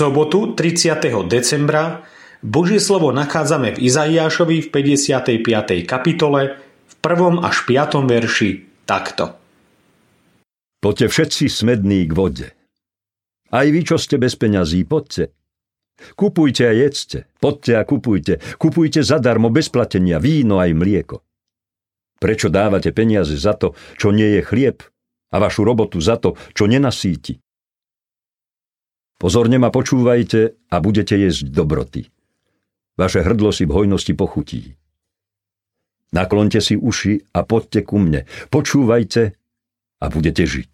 sobotu 30. decembra Božie slovo nachádzame v Izaiášovi v 55. kapitole v 1. až 5. verši takto. Poďte všetci smední k vode. Aj vy, čo ste bez peňazí, poďte. Kupujte a jedzte, poďte a kupujte. Kupujte zadarmo, bez platenia, víno aj mlieko. Prečo dávate peniaze za to, čo nie je chlieb a vašu robotu za to, čo nenasíti? Pozorne ma počúvajte a budete jesť dobroty. Vaše hrdlo si v hojnosti pochutí. Naklonte si uši a poďte ku mne. Počúvajte a budete žiť.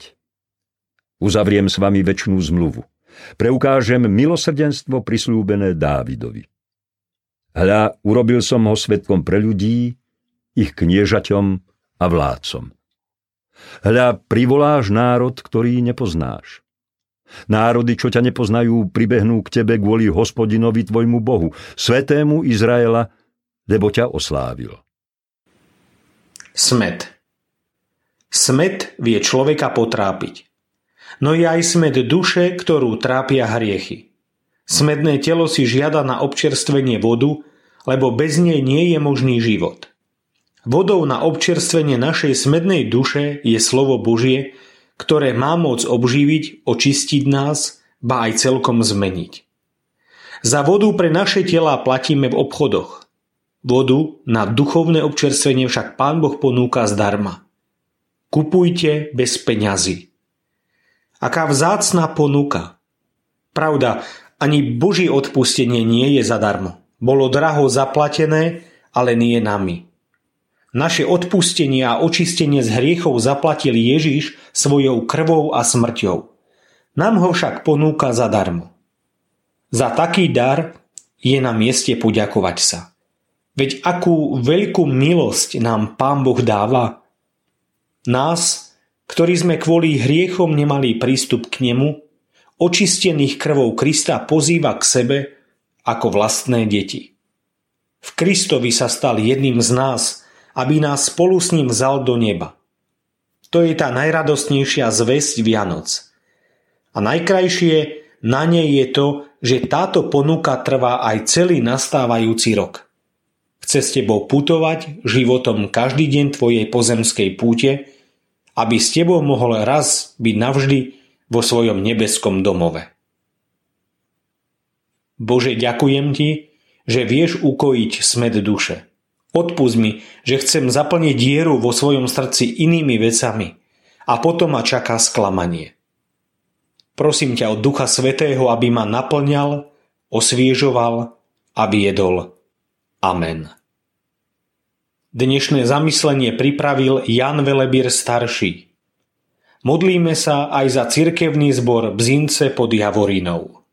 Uzavriem s vami väčšnú zmluvu. Preukážem milosrdenstvo prislúbené Dávidovi. Hľa, urobil som ho svetkom pre ľudí, ich kniežaťom a vládcom. Hľa, privoláš národ, ktorý nepoznáš. Národy, čo ťa nepoznajú, pribehnú k tebe kvôli hospodinovi tvojmu Bohu, svetému Izraela, lebo ťa oslávil. Smet Smet vie človeka potrápiť. No je aj smet duše, ktorú trápia hriechy. Smedné telo si žiada na občerstvenie vodu, lebo bez nej nie je možný život. Vodou na občerstvenie našej smednej duše je slovo Božie, ktoré má moc obživiť, očistiť nás, ba aj celkom zmeniť. Za vodu pre naše tela platíme v obchodoch. Vodu na duchovné občerstvenie však Pán Boh ponúka zdarma. Kupujte bez peňazí. Aká vzácná ponuka. Pravda, ani Boží odpustenie nie je zadarmo. Bolo draho zaplatené, ale nie nami. Naše odpustenie a očistenie z hriechov zaplatil Ježiš svojou krvou a smrťou. Nám ho však ponúka zadarmo. Za taký dar je na mieste poďakovať sa. Veď akú veľkú milosť nám Pán Boh dáva. Nás, ktorí sme kvôli hriechom nemali prístup k nemu, očistených krvou Krista pozýva k sebe ako vlastné deti. V Kristovi sa stal jedným z nás – aby nás spolu s ním vzal do neba. To je tá najradostnejšia zväzť Vianoc. A najkrajšie na nej je to, že táto ponuka trvá aj celý nastávajúci rok. Chce s tebou putovať životom každý deň tvojej pozemskej púte, aby s tebou mohol raz byť navždy vo svojom nebeskom domove. Bože, ďakujem ti, že vieš ukojiť smet duše. Odpust mi, že chcem zaplniť dieru vo svojom srdci inými vecami a potom ma čaká sklamanie. Prosím ťa od Ducha Svetého, aby ma naplňal, osviežoval a viedol. Amen. Dnešné zamyslenie pripravil Jan Velebír starší. Modlíme sa aj za cirkevný zbor Bzince pod Javorinou.